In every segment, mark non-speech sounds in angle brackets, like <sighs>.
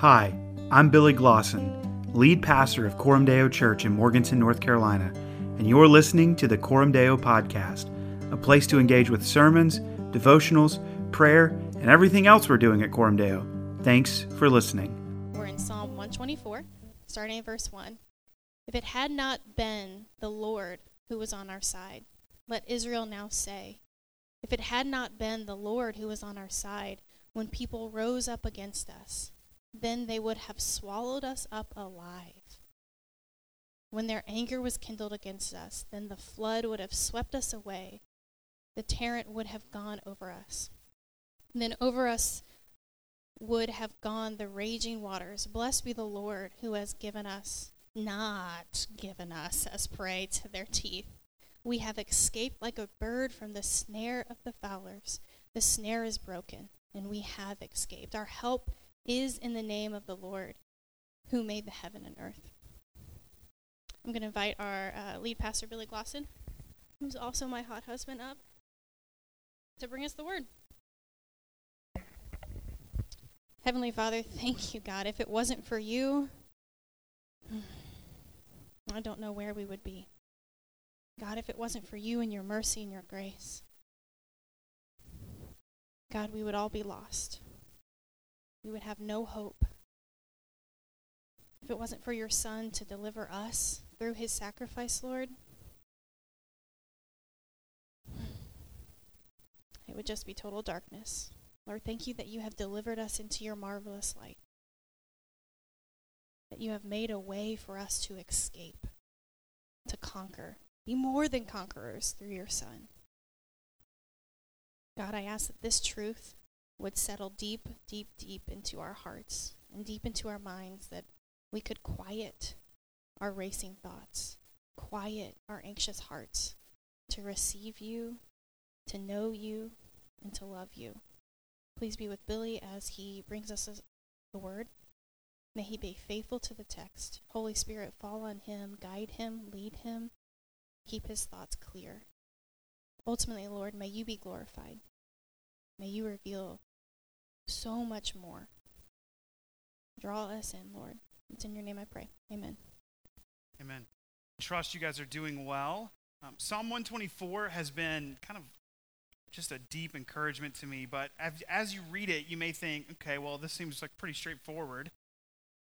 Hi, I'm Billy Glosson, lead pastor of Coram Deo Church in Morganton, North Carolina, and you're listening to the Coram Deo Podcast, a place to engage with sermons, devotionals, prayer, and everything else we're doing at Coram Deo. Thanks for listening. We're in Psalm 124, starting at verse 1. If it had not been the Lord who was on our side, let Israel now say, if it had not been the Lord who was on our side when people rose up against us, then they would have swallowed us up alive. When their anger was kindled against us, then the flood would have swept us away. The torrent would have gone over us. And then over us would have gone the raging waters. Blessed be the Lord who has given us, not given us, as prey to their teeth. We have escaped like a bird from the snare of the fowlers. The snare is broken, and we have escaped. Our help is in the name of the Lord who made the heaven and earth. I'm going to invite our uh, lead pastor, Billy Glosson, who's also my hot husband, up to bring us the word. Heavenly Father, thank you, God. If it wasn't for you, <sighs> I don't know where we would be. God, if it wasn't for you and your mercy and your grace, God, we would all be lost. We would have no hope. If it wasn't for your Son to deliver us through his sacrifice, Lord, it would just be total darkness. Lord, thank you that you have delivered us into your marvelous light, that you have made a way for us to escape, to conquer, be more than conquerors through your Son. God, I ask that this truth would settle deep, deep, deep into our hearts and deep into our minds, that we could quiet our racing thoughts, quiet our anxious hearts to receive you, to know you, and to love you. Please be with Billy as he brings us the word. May he be faithful to the text. Holy Spirit, fall on him, guide him, lead him, keep his thoughts clear. Ultimately, Lord, may you be glorified. May you reveal so much more. Draw us in, Lord. It's in your name I pray. Amen. Amen. Trust you guys are doing well. Um, Psalm 124 has been kind of just a deep encouragement to me, but as, as you read it, you may think, okay, well, this seems like pretty straightforward.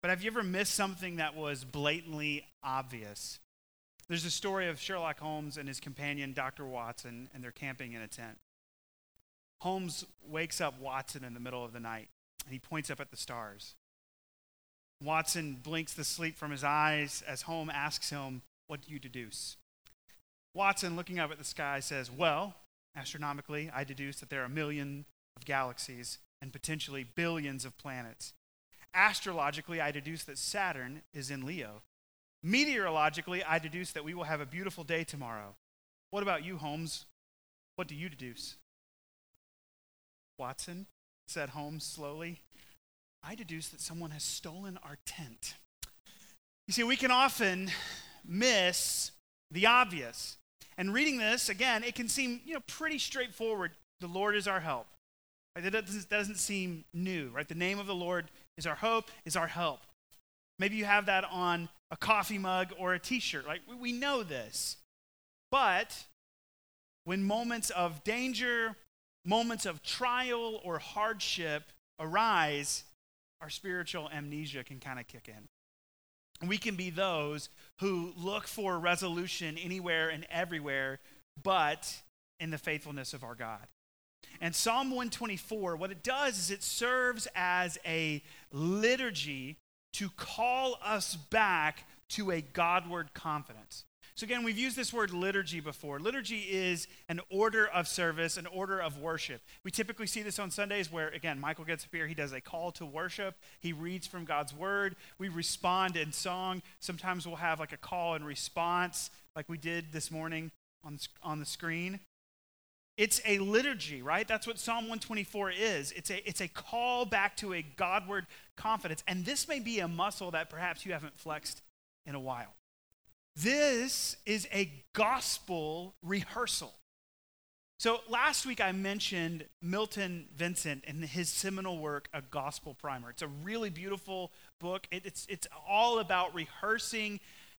But have you ever missed something that was blatantly obvious? There's a story of Sherlock Holmes and his companion, Dr. Watson, and they're camping in a tent. Holmes wakes up Watson in the middle of the night, and he points up at the stars. Watson blinks the sleep from his eyes as Holmes asks him, What do you deduce? Watson, looking up at the sky, says, Well, astronomically, I deduce that there are a million of galaxies and potentially billions of planets. Astrologically, I deduce that Saturn is in Leo. Meteorologically, I deduce that we will have a beautiful day tomorrow. What about you, Holmes? What do you deduce? Watson, said Holmes slowly, I deduce that someone has stolen our tent. You see, we can often miss the obvious. And reading this, again, it can seem you know, pretty straightforward. The Lord is our help. Right? That doesn't, doesn't seem new, right? The name of the Lord is our hope, is our help. Maybe you have that on a coffee mug or a t shirt. Like, we know this. But when moments of danger moments of trial or hardship arise, our spiritual amnesia can kind of kick in. We can be those who look for resolution anywhere and everywhere, but in the faithfulness of our God. And Psalm 124, what it does is it serves as a liturgy to call us back to a Godward confidence. So, again, we've used this word liturgy before. Liturgy is an order of service, an order of worship. We typically see this on Sundays where, again, Michael gets up here, he does a call to worship, he reads from God's word, we respond in song. Sometimes we'll have like a call and response, like we did this morning on, on the screen. It's a liturgy, right? That's what Psalm 124 is. It's a, it's a call back to a Godward confidence. And this may be a muscle that perhaps you haven't flexed in a while. This is a gospel rehearsal. So last week I mentioned Milton Vincent and his seminal work, A Gospel Primer. It's a really beautiful book. It, it's, it's all about rehearsing,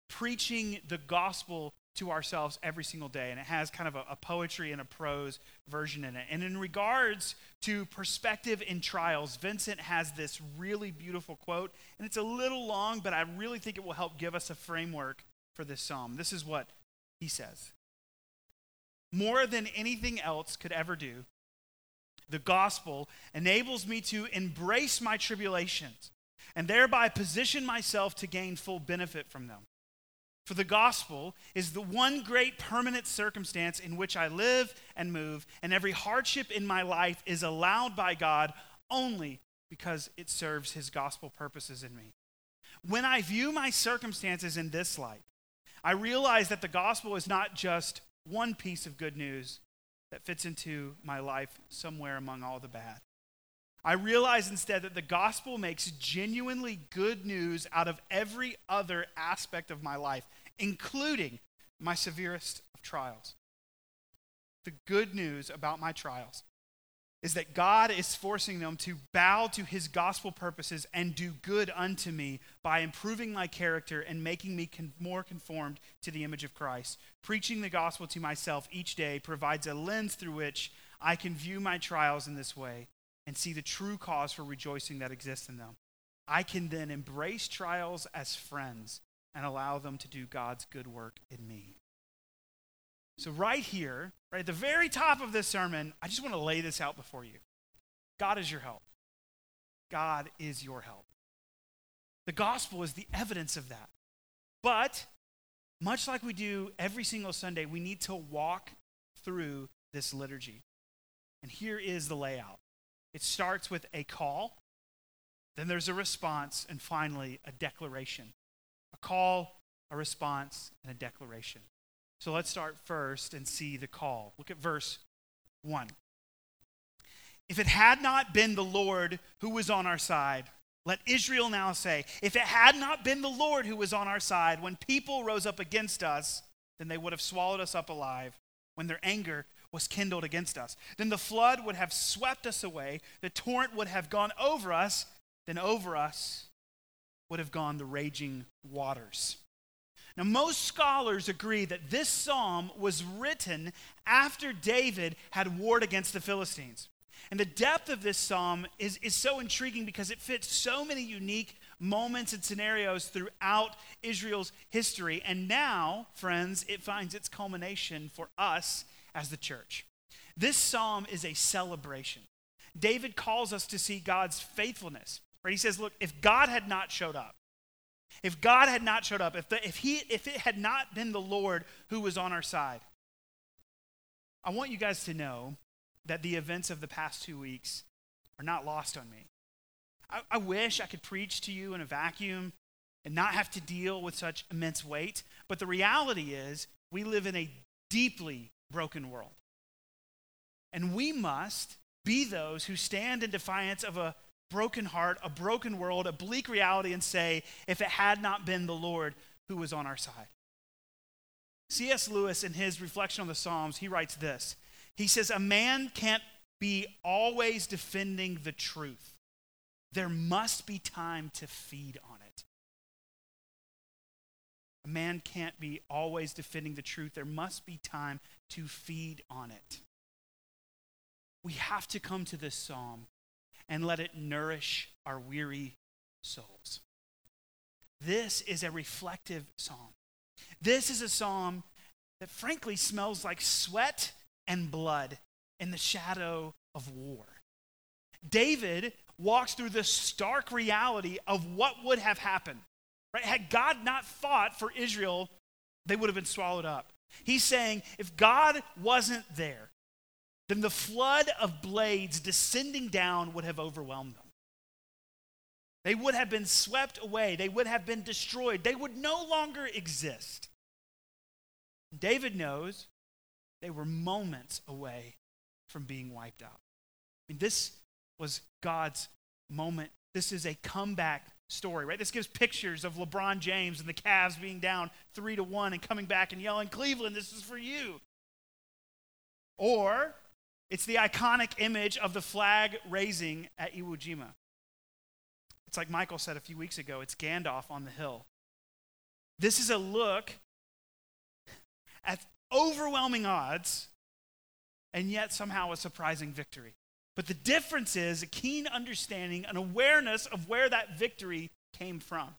preaching the gospel to ourselves every single day. And it has kind of a, a, poetry and a prose version in it. And in regards to perspective in trials, Vincent has this really beautiful quote. And it's a little long, but I really think it will help give us a framework for this psalm. This is what he says more than anything else could ever do, the gospel enables me to embrace my tribulations and thereby position myself to gain full benefit from them. For the gospel is the one great permanent circumstance in which I live and move, and every hardship in my life is allowed by God only because it serves his gospel purposes in me. When I view my circumstances in this light, I realize that the gospel is not just one piece of good news that fits into my life somewhere among all the bad. I realize instead that the gospel makes genuinely good news out of every other aspect of my life, including my severest of trials. The good news about my trials is that God is forcing them to bow to his gospel purposes and do good unto me by improving my character and making me con- more conformed to the image of Christ. Preaching the gospel to myself each day provides a lens through which I can view my trials in this way and see the true cause for rejoicing that exists in them. I can then embrace trials as friends and allow them to do God's good work in me. So, right here, right at the very top of this sermon, I just want to lay this out before you. God is your help. God is your help. The gospel is the evidence of that. But, much like we do every single Sunday, we need to walk through this liturgy. And here is the layout it starts with a call, then there's a response, and finally, a declaration. A call, a response, and a declaration. So let's start first and see the call. Look at verse 1. If it had not been the Lord who was on our side, let Israel now say, if it had not been the Lord who was on our side, when people rose up against us, then they would have swallowed us up alive when their anger was kindled against us. Then the flood would have swept us away, the torrent would have gone over us, then over us would have gone the raging waters. Now, most scholars agree that this psalm was written after David had warred against the Philistines. And the depth of this psalm is, is so intriguing because it fits so many unique moments and scenarios throughout Israel's history. And now, friends, it finds its culmination for us as the church. This psalm is a celebration. David calls us to see God's faithfulness. Right? He says, Look, if God had not showed up, if God had not showed up, if, the, if, he, if it had not been the Lord who was on our side, I want you guys to know that the events of the past two weeks are not lost on me. I, I wish I could preach to you in a vacuum and not have to deal with such immense weight, but the reality is we live in a deeply broken world. And we must be those who stand in defiance of a broken heart, a broken world, a bleak reality, and say, if it had not been the Lord who was on our side. C.S. Lewis, in his reflection on the Psalms, he writes this He says, A man can't be always defending the truth, there must be time to feed on it. A man can't be always defending the truth. There must be time to feed on it. We have to come to this psalm and let it nourish our weary souls. This is a reflective psalm. This is a psalm that frankly smells like sweat and blood in the shadow of war. David walks through the stark reality of what would have happened. Right? Had God not fought for Israel, they would have been swallowed up. He's saying if God wasn't there, then the flood of blades descending down would have overwhelmed them. They would have been swept away, they would have been destroyed, they would no longer exist. David knows they were moments away from being wiped out. I mean, this was God's moment. This is a comeback story, right? This gives pictures of LeBron James and the Cavs being down three to one and coming back and yelling, Cleveland, this is for you. or it's the iconic image of the flag raising at Iwo Jima. It's like Michael said a few weeks ago it's Gandalf on the hill. This is a look at overwhelming odds and yet somehow a surprising victory. But the difference is a keen understanding, an awareness of where that victory came from.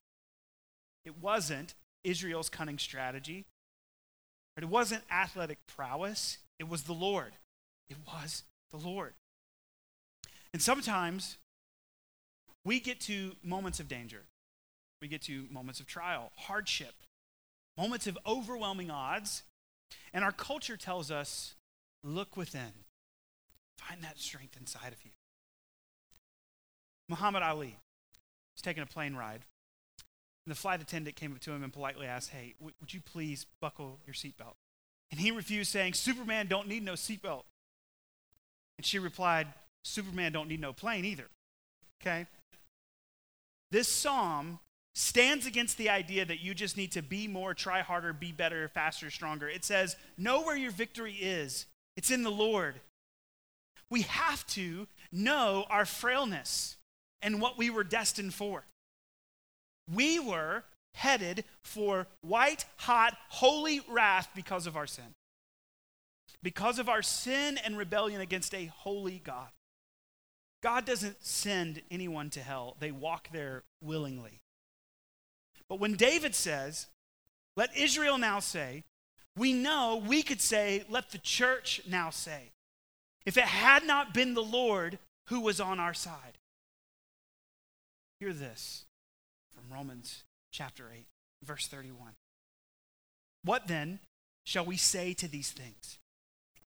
It wasn't Israel's cunning strategy, it wasn't athletic prowess, it was the Lord. It was the Lord. And sometimes we get to moments of danger, we get to moments of trial, hardship, moments of overwhelming odds, and our culture tells us look within, find that strength inside of you. Muhammad Ali was taking a plane ride. And the flight attendant came up to him and politely asked, Hey, w- would you please buckle your seatbelt? And he refused, saying, Superman don't need no seatbelt. And she replied, Superman don't need no plane either. Okay? This psalm stands against the idea that you just need to be more, try harder, be better, faster, stronger. It says, Know where your victory is, it's in the Lord. We have to know our frailness and what we were destined for. We were headed for white hot, holy wrath because of our sin. Because of our sin and rebellion against a holy God. God doesn't send anyone to hell, they walk there willingly. But when David says, Let Israel now say, we know we could say, Let the church now say, if it had not been the Lord who was on our side. Hear this from Romans chapter 8, verse 31. What then shall we say to these things?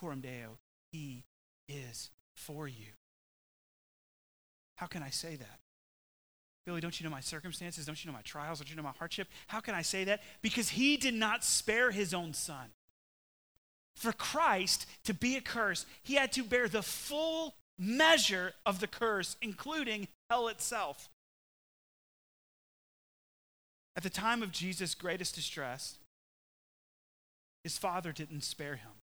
Coram Deo, he is for you. How can I say that? Billy, don't you know my circumstances? Don't you know my trials? Don't you know my hardship? How can I say that? Because he did not spare his own son. For Christ to be a curse, he had to bear the full measure of the curse, including hell itself. At the time of Jesus' greatest distress, his father didn't spare him.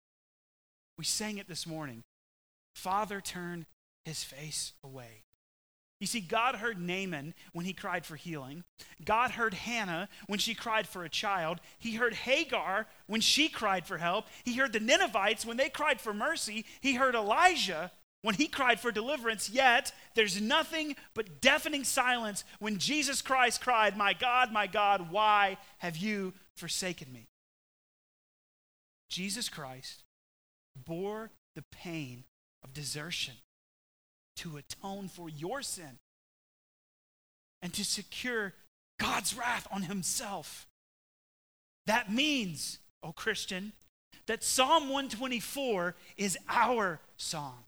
We sang it this morning. Father turned his face away. You see, God heard Naaman when he cried for healing. God heard Hannah when she cried for a child. He heard Hagar when she cried for help. He heard the Ninevites when they cried for mercy. He heard Elijah when he cried for deliverance. Yet, there's nothing but deafening silence when Jesus Christ cried, My God, my God, why have you forsaken me? Jesus Christ bore the pain of desertion to atone for your sin and to secure God's wrath on himself. That means, oh Christian, that Psalm 124 is our song.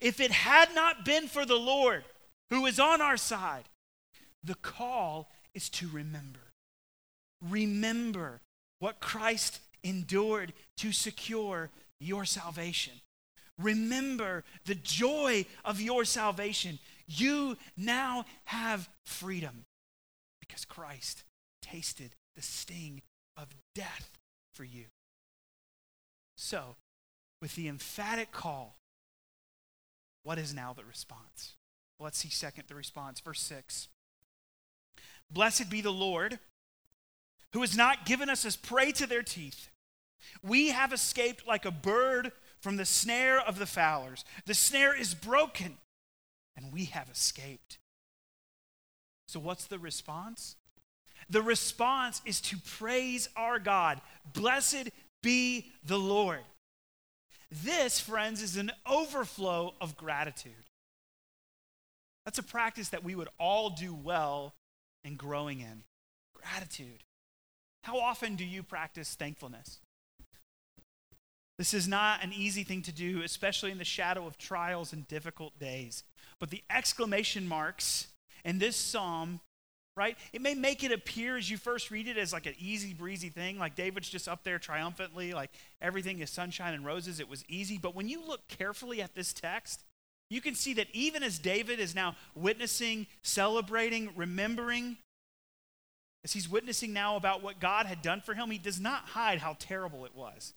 If it had not been for the Lord who is on our side, the call is to remember. Remember what Christ endured to secure your salvation. Remember the joy of your salvation. You now have freedom because Christ tasted the sting of death for you. So, with the emphatic call, what is now the response? Well, let's see second the response. Verse 6. Blessed be the Lord who has not given us as prey to their teeth. We have escaped like a bird from the snare of the fowlers. The snare is broken, and we have escaped. So, what's the response? The response is to praise our God. Blessed be the Lord. This, friends, is an overflow of gratitude. That's a practice that we would all do well in growing in. Gratitude. How often do you practice thankfulness? This is not an easy thing to do, especially in the shadow of trials and difficult days. But the exclamation marks in this psalm, right? It may make it appear as you first read it as like an easy breezy thing, like David's just up there triumphantly, like everything is sunshine and roses. It was easy. But when you look carefully at this text, you can see that even as David is now witnessing, celebrating, remembering, as he's witnessing now about what God had done for him, he does not hide how terrible it was.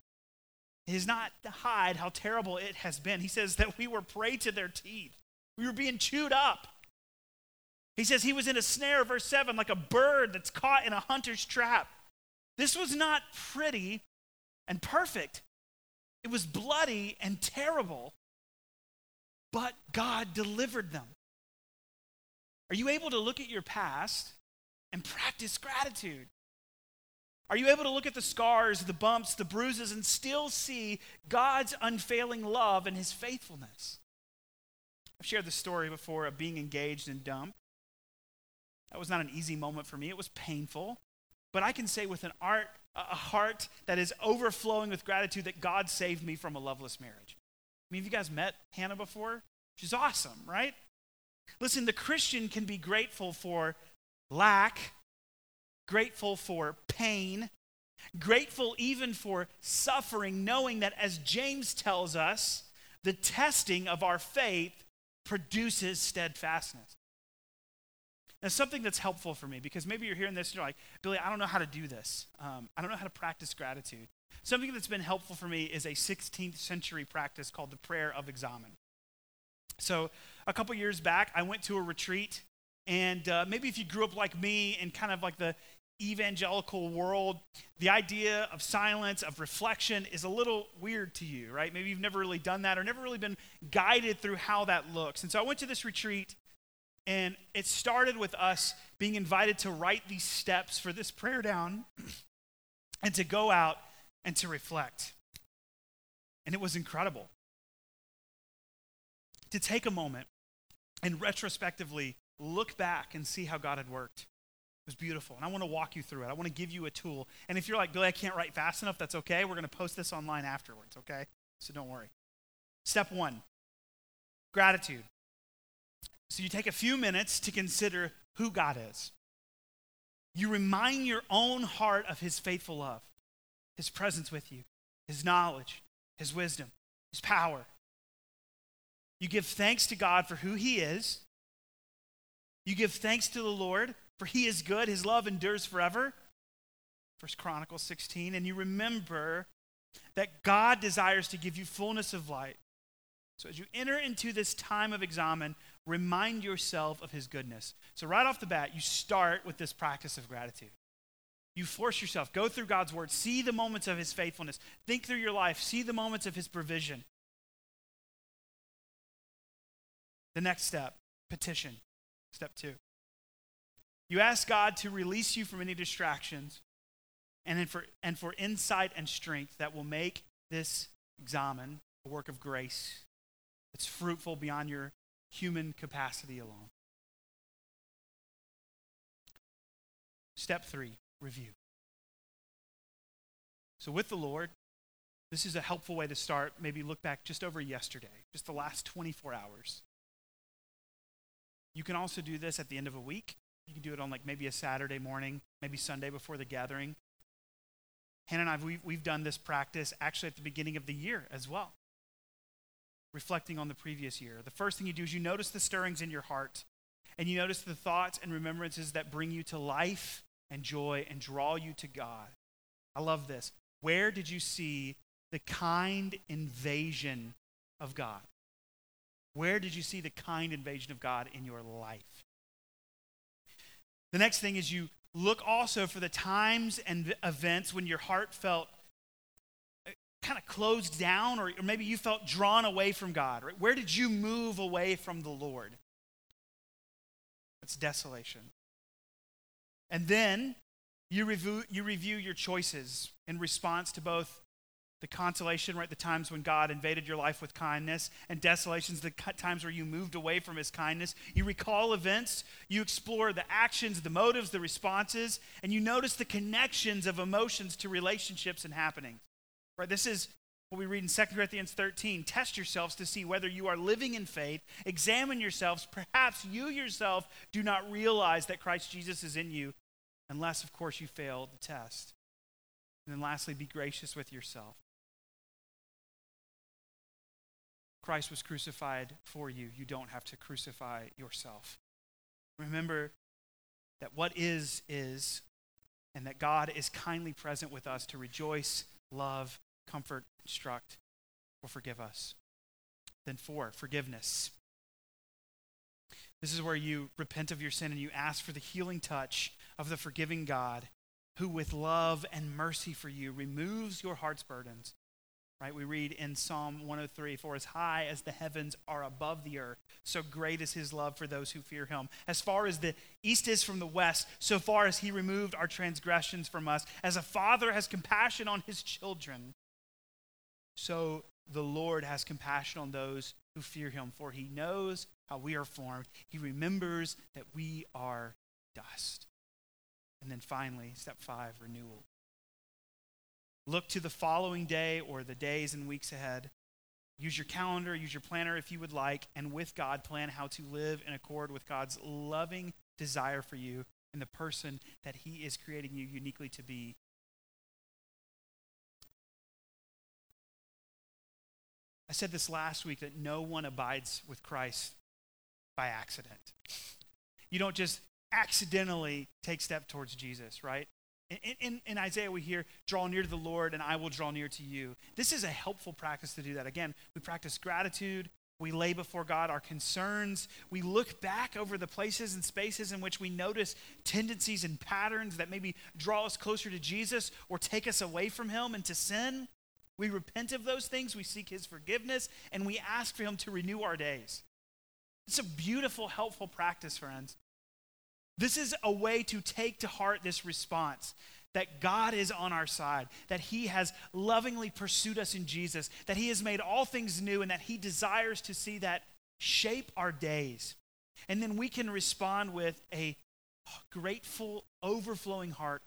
Does not hide how terrible it has been. He says that we were prey to their teeth, we were being chewed up. He says he was in a snare, verse 7, like a bird that's caught in a hunter's trap. This was not pretty and perfect, it was bloody and terrible but God delivered them. Are you able to look at your past and practice gratitude? Are you able to look at the scars, the bumps, the bruises, and still see God's unfailing love and his faithfulness? I've shared the story before of being engaged and dump. That was not an easy moment for me. It was painful. But I can say with an art, a heart that is overflowing with gratitude that God saved me from a loveless marriage. I mean, have you guys met Hannah before? She's awesome, right? Listen, the Christian can be grateful for lack, grateful for pain, grateful even for suffering, knowing that, as James tells us, the testing of our faith produces steadfastness. Now, something that's helpful for me, because maybe you're hearing this and you're like, Billy, I don't know how to do this. Um, I don't know how to practice gratitude. Something that's been helpful for me is a 16th century practice called the prayer of examen. So, a couple years back, I went to a retreat, and uh, maybe if you grew up like me in kind of like the evangelical world, the idea of silence, of reflection is a little weird to you, right? Maybe you've never really done that or never really been guided through how that looks. And so I went to this retreat, and it started with us being invited to write these steps for this prayer down <clears throat> and to go out and to reflect. And it was incredible. To take a moment and retrospectively look back and see how God had worked. Was beautiful. And I want to walk you through it. I want to give you a tool. And if you're like, Billy, I can't write fast enough, that's okay. We're going to post this online afterwards, okay? So don't worry. Step one gratitude. So you take a few minutes to consider who God is. You remind your own heart of his faithful love his presence with you, his knowledge, his wisdom, his power. You give thanks to God for who he is. You give thanks to the Lord for he is good, his love endures forever. First Chronicles 16 and you remember that God desires to give you fullness of light. So as you enter into this time of examen, remind yourself of his goodness. So right off the bat, you start with this practice of gratitude. You force yourself, go through God's word, see the moments of his faithfulness, think through your life, see the moments of his provision. The next step, petition. Step two. You ask God to release you from any distractions and for, and for insight and strength that will make this examen a work of grace that's fruitful beyond your human capacity alone. Step three review. So, with the Lord, this is a helpful way to start. Maybe look back just over yesterday, just the last 24 hours. You can also do this at the end of a week. You can do it on like maybe a Saturday morning, maybe Sunday before the gathering. Hannah and I, we've, we've done this practice actually at the beginning of the year as well, reflecting on the previous year. The first thing you do is you notice the stirrings in your heart, and you notice the thoughts and remembrances that bring you to life and joy and draw you to God. I love this. Where did you see the kind invasion of God? Where did you see the kind invasion of God in your life? The next thing is you look also for the times and events when your heart felt uh, kind of closed down or, maybe you felt drawn away from God. Right? Where did you move away from the Lord? It's desolation. And then you review, you review your choices in response to both the consolation, right, the times when God invaded your life with kindness, and desolations, the times where you moved away from his kindness. You recall events, you explore the actions, the motives, the responses, and you notice the connections of emotions to relationships and happenings. Right? This is what we read in 2 Corinthians 13 test yourselves to see whether you are living in faith. Examine yourselves. Perhaps you yourself do not realize that Christ Jesus is in you, unless, of course, you fail the test. And then lastly, be gracious with yourself. Christ was crucified for you. You don't have to crucify yourself. Remember that what is, is, and that God is kindly present with us to rejoice, love, comfort, instruct, or forgive us. Then, four, forgiveness. This is where you repent of your sin and you ask for the healing touch of the forgiving God who, with love and mercy for you, removes your heart's burdens Right? We read in Psalm 103 For as high as the heavens are above the earth, so great is his love for those who fear him. As far as the east is from the west, so far as he removed our transgressions from us. As a father has compassion on his children, so the Lord has compassion on those who fear him, for he knows how we are formed. He remembers that we are dust. And then finally, step five renewal. Look to the following day or the days and weeks ahead. Use your calendar, use your planner if you would like, and with God, plan how to live in accord with God's loving desire for you and the person that He is creating you uniquely to be. I said this last week that no one abides with Christ by accident. You don't just accidentally take step towards Jesus, right? In, in, in, Isaiah, we hear, draw near to the Lord, and I will draw near to you. This is a helpful practice to do that. Again, we practice gratitude. We lay before God our concerns. We look back over the places and spaces in which we notice tendencies and patterns that maybe draw us closer to Jesus or take us away from Him and to sin. We repent of those things. We seek His forgiveness, and we ask for Him to renew our days. It's a beautiful, helpful practice, friends. This is a way to take to heart this response that God is on our side, that He has lovingly pursued us in Jesus, that He has made all things new, and that He desires to see that shape our days. And then we can respond with a grateful, overflowing heart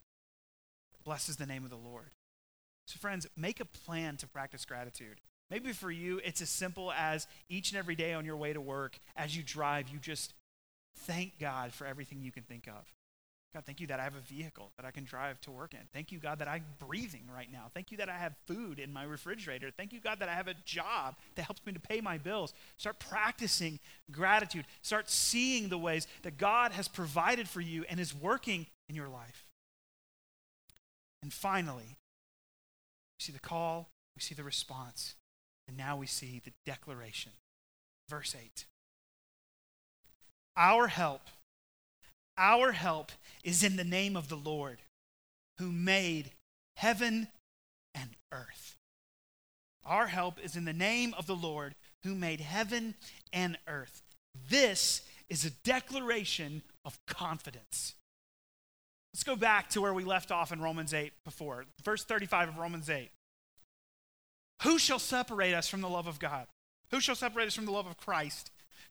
blesses the name of the Lord. So, friends, make a plan to practice gratitude. Maybe for you, it's as simple as each and every day on your way to work, as you drive, you just Thank God for everything you can think of. God, thank you that I have a vehicle that I can drive to work in. Thank you, God, that I'm breathing right now. Thank you that I have food in my refrigerator. Thank you, God, that I have a job that helps me to pay my bills. Start practicing gratitude. Start seeing the ways that God has provided for you and is working in your life. And finally, we see the call, we see the response, and now we see the declaration. Verse 8. Our help, our help is in the name of the Lord who made heaven and earth. Our help is in the name of the Lord who made heaven and earth. This is a declaration of confidence. Let's go back to where we left off in Romans 8 before, verse 35 of Romans 8. Who shall separate us from the love of God? Who shall separate us from the love of Christ?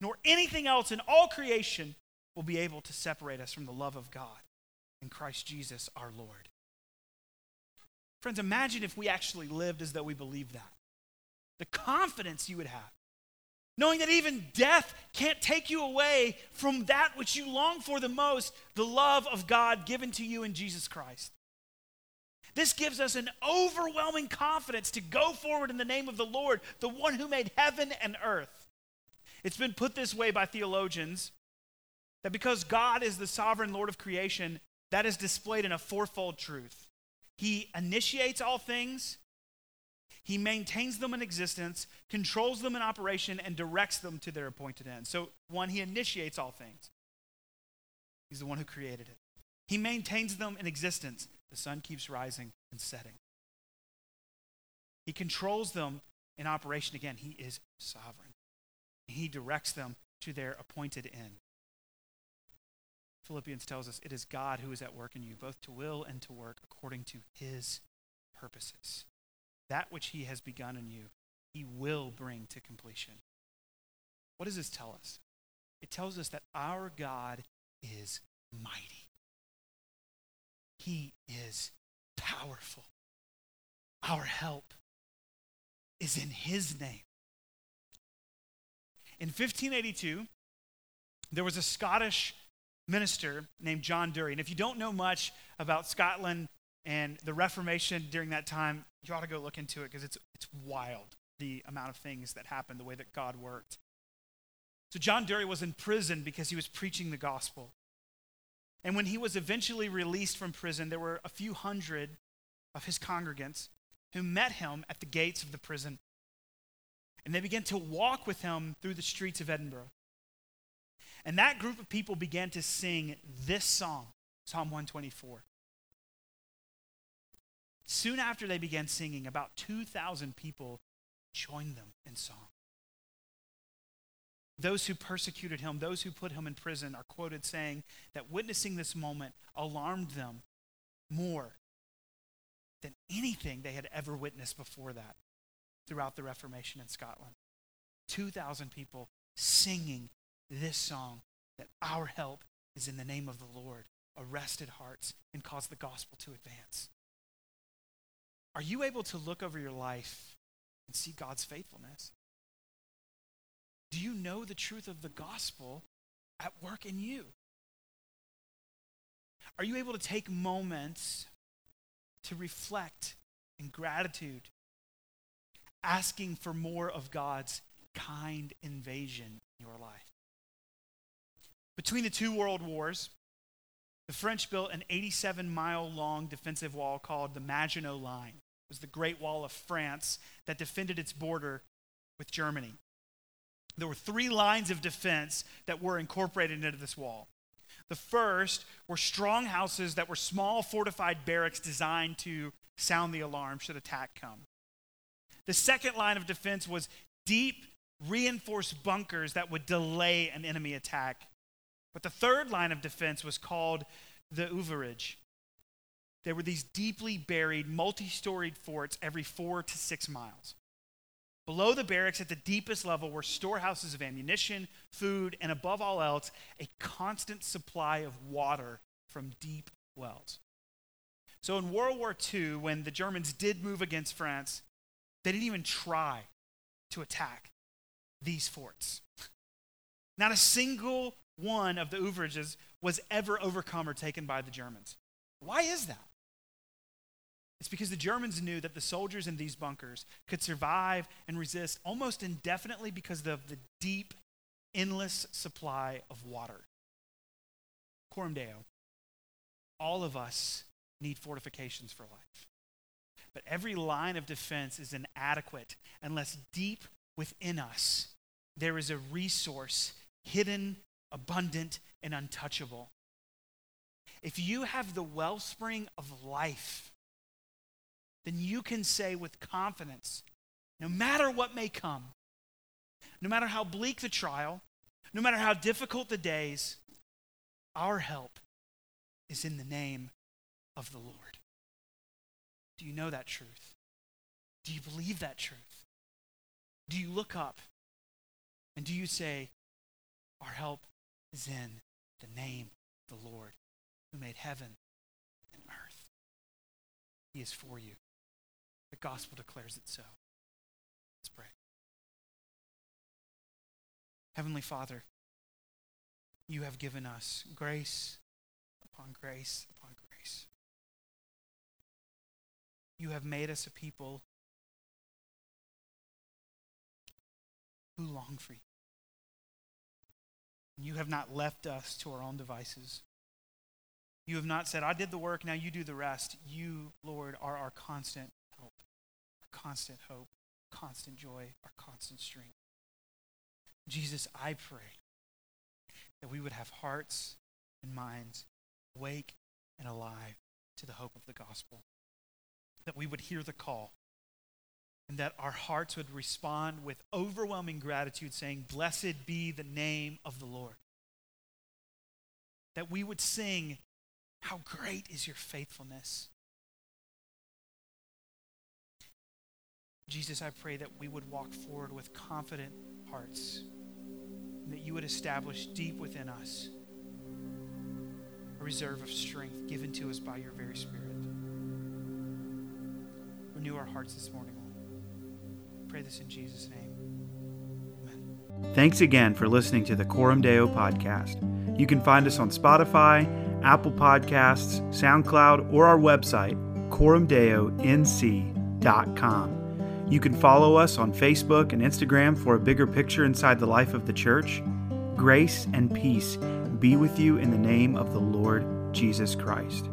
nor anything else in all creation will be able to separate us from the love of God in Christ Jesus our Lord. Friends, imagine if we actually lived as though we believed that. The confidence you would have. Knowing that even death can't take you away from that which you long for the most the love of God given to you in Jesus Christ. This gives us an overwhelming confidence to go forward in the name of the Lord, the one who made heaven and earth. It's been put this way by theologians that because God is the sovereign Lord of creation, that is displayed in a fourfold truth. He initiates all things, He maintains them in existence, controls them in operation, and directs them to their appointed end. So, one, He initiates all things, He's the one who created it. He maintains them in existence. The sun keeps rising and setting. He controls them in operation again. He is sovereign. He directs them to their appointed end. Philippians tells us it is God who is at work in you, both to will and to work according to his purposes. That which he has begun in you, he will bring to completion. What does this tell us? It tells us that our God is mighty. He is powerful. Our help is in his name. In 1582, there was a Scottish minister named John Dury. And if you don't know much about Scotland and the Reformation during that time, you ought to go look into it because it's, it's wild the amount of things that happened, the way that God worked. So, John Dury was in prison because he was preaching the gospel. And when he was eventually released from prison, there were a few hundred of his congregants who met him at the gates of the prison. And they began to walk with him through the streets of Edinburgh. And that group of people began to sing this song, Psalm 124. Soon after they began singing, about 2,000 people joined them in song. Those who persecuted him, those who put him in prison, are quoted saying that witnessing this moment alarmed them more than anything they had ever witnessed before that throughout the Reformation in Scotland. 2,000 people singing this song that our help is in the name of the Lord, arrested hearts, and cause the gospel to advance. Are you able to look over your life and see God's faithfulness? Do you know the truth of the gospel at work in you? Are you able to take moments to reflect in gratitude, asking for more of God's kind invasion in your life? Between the two world wars, the French built an 87 mile long defensive wall called the Maginot Line. It was the Great Wall of France that defended its border with Germany. There were three lines of defense that were incorporated into this wall. The first were strong houses that were small fortified barracks designed to sound the alarm should attack come. The second line of defense was deep, reinforced bunkers that would delay an enemy attack. But the third line of defense was called the ouvrage. There were these deeply buried, multi storied forts every four to six miles. Below the barracks, at the deepest level, were storehouses of ammunition, food, and above all else, a constant supply of water from deep wells. So in World War II, when the Germans did move against France, they didn't even try to attack these forts. <laughs> Not a single one of the ouvrages was ever overcome or taken by the Germans. Why is that? It's because the Germans knew that the soldiers in these bunkers could survive and resist almost indefinitely because of the deep, endless supply of water. Coram Deo, all of us need fortifications for life. But every line of defense is inadequate unless deep within us there is a resource hidden abundant, and untouchable. If you have the wellspring of life, then you can say with confidence no matter what may come, no matter how bleak the trial, no matter how difficult the days, our help is in the name of the Lord. Do you know that truth? Do you believe that truth? Do you look up and do you say, Our help is in the name of the Lord who made heaven and earth. He is for you. The gospel declares it so. Let's pray. Heavenly Father, you have given us grace upon grace. You have made us a people who long for you. You have not left us to our own devices. You have not said, I did the work, now you do the rest. You, Lord, are our constant help, our constant hope, constant joy, our constant strength. Jesus, I pray that we would have hearts and minds awake and alive to the hope of the gospel, that we would hear the call and that our hearts would respond with overwhelming gratitude, saying, Blessed be the name of the Lord. That we would sing, How great is your faithfulness. Jesus, I pray that we would walk forward with confident hearts and that you would establish deep within us a reserve of strength given to us by your very Spirit. Renew our hearts this morning, Lord. Pray this in Jesus' name. Amen. Thanks again for listening to the Coram Deo podcast. You can find us on Spotify, Apple Podcasts, SoundCloud, or our website, coramdeonc.com. You can follow us on Facebook and Instagram for a bigger picture inside the life of the church. Grace and peace be with you in the name of the Lord Jesus Christ.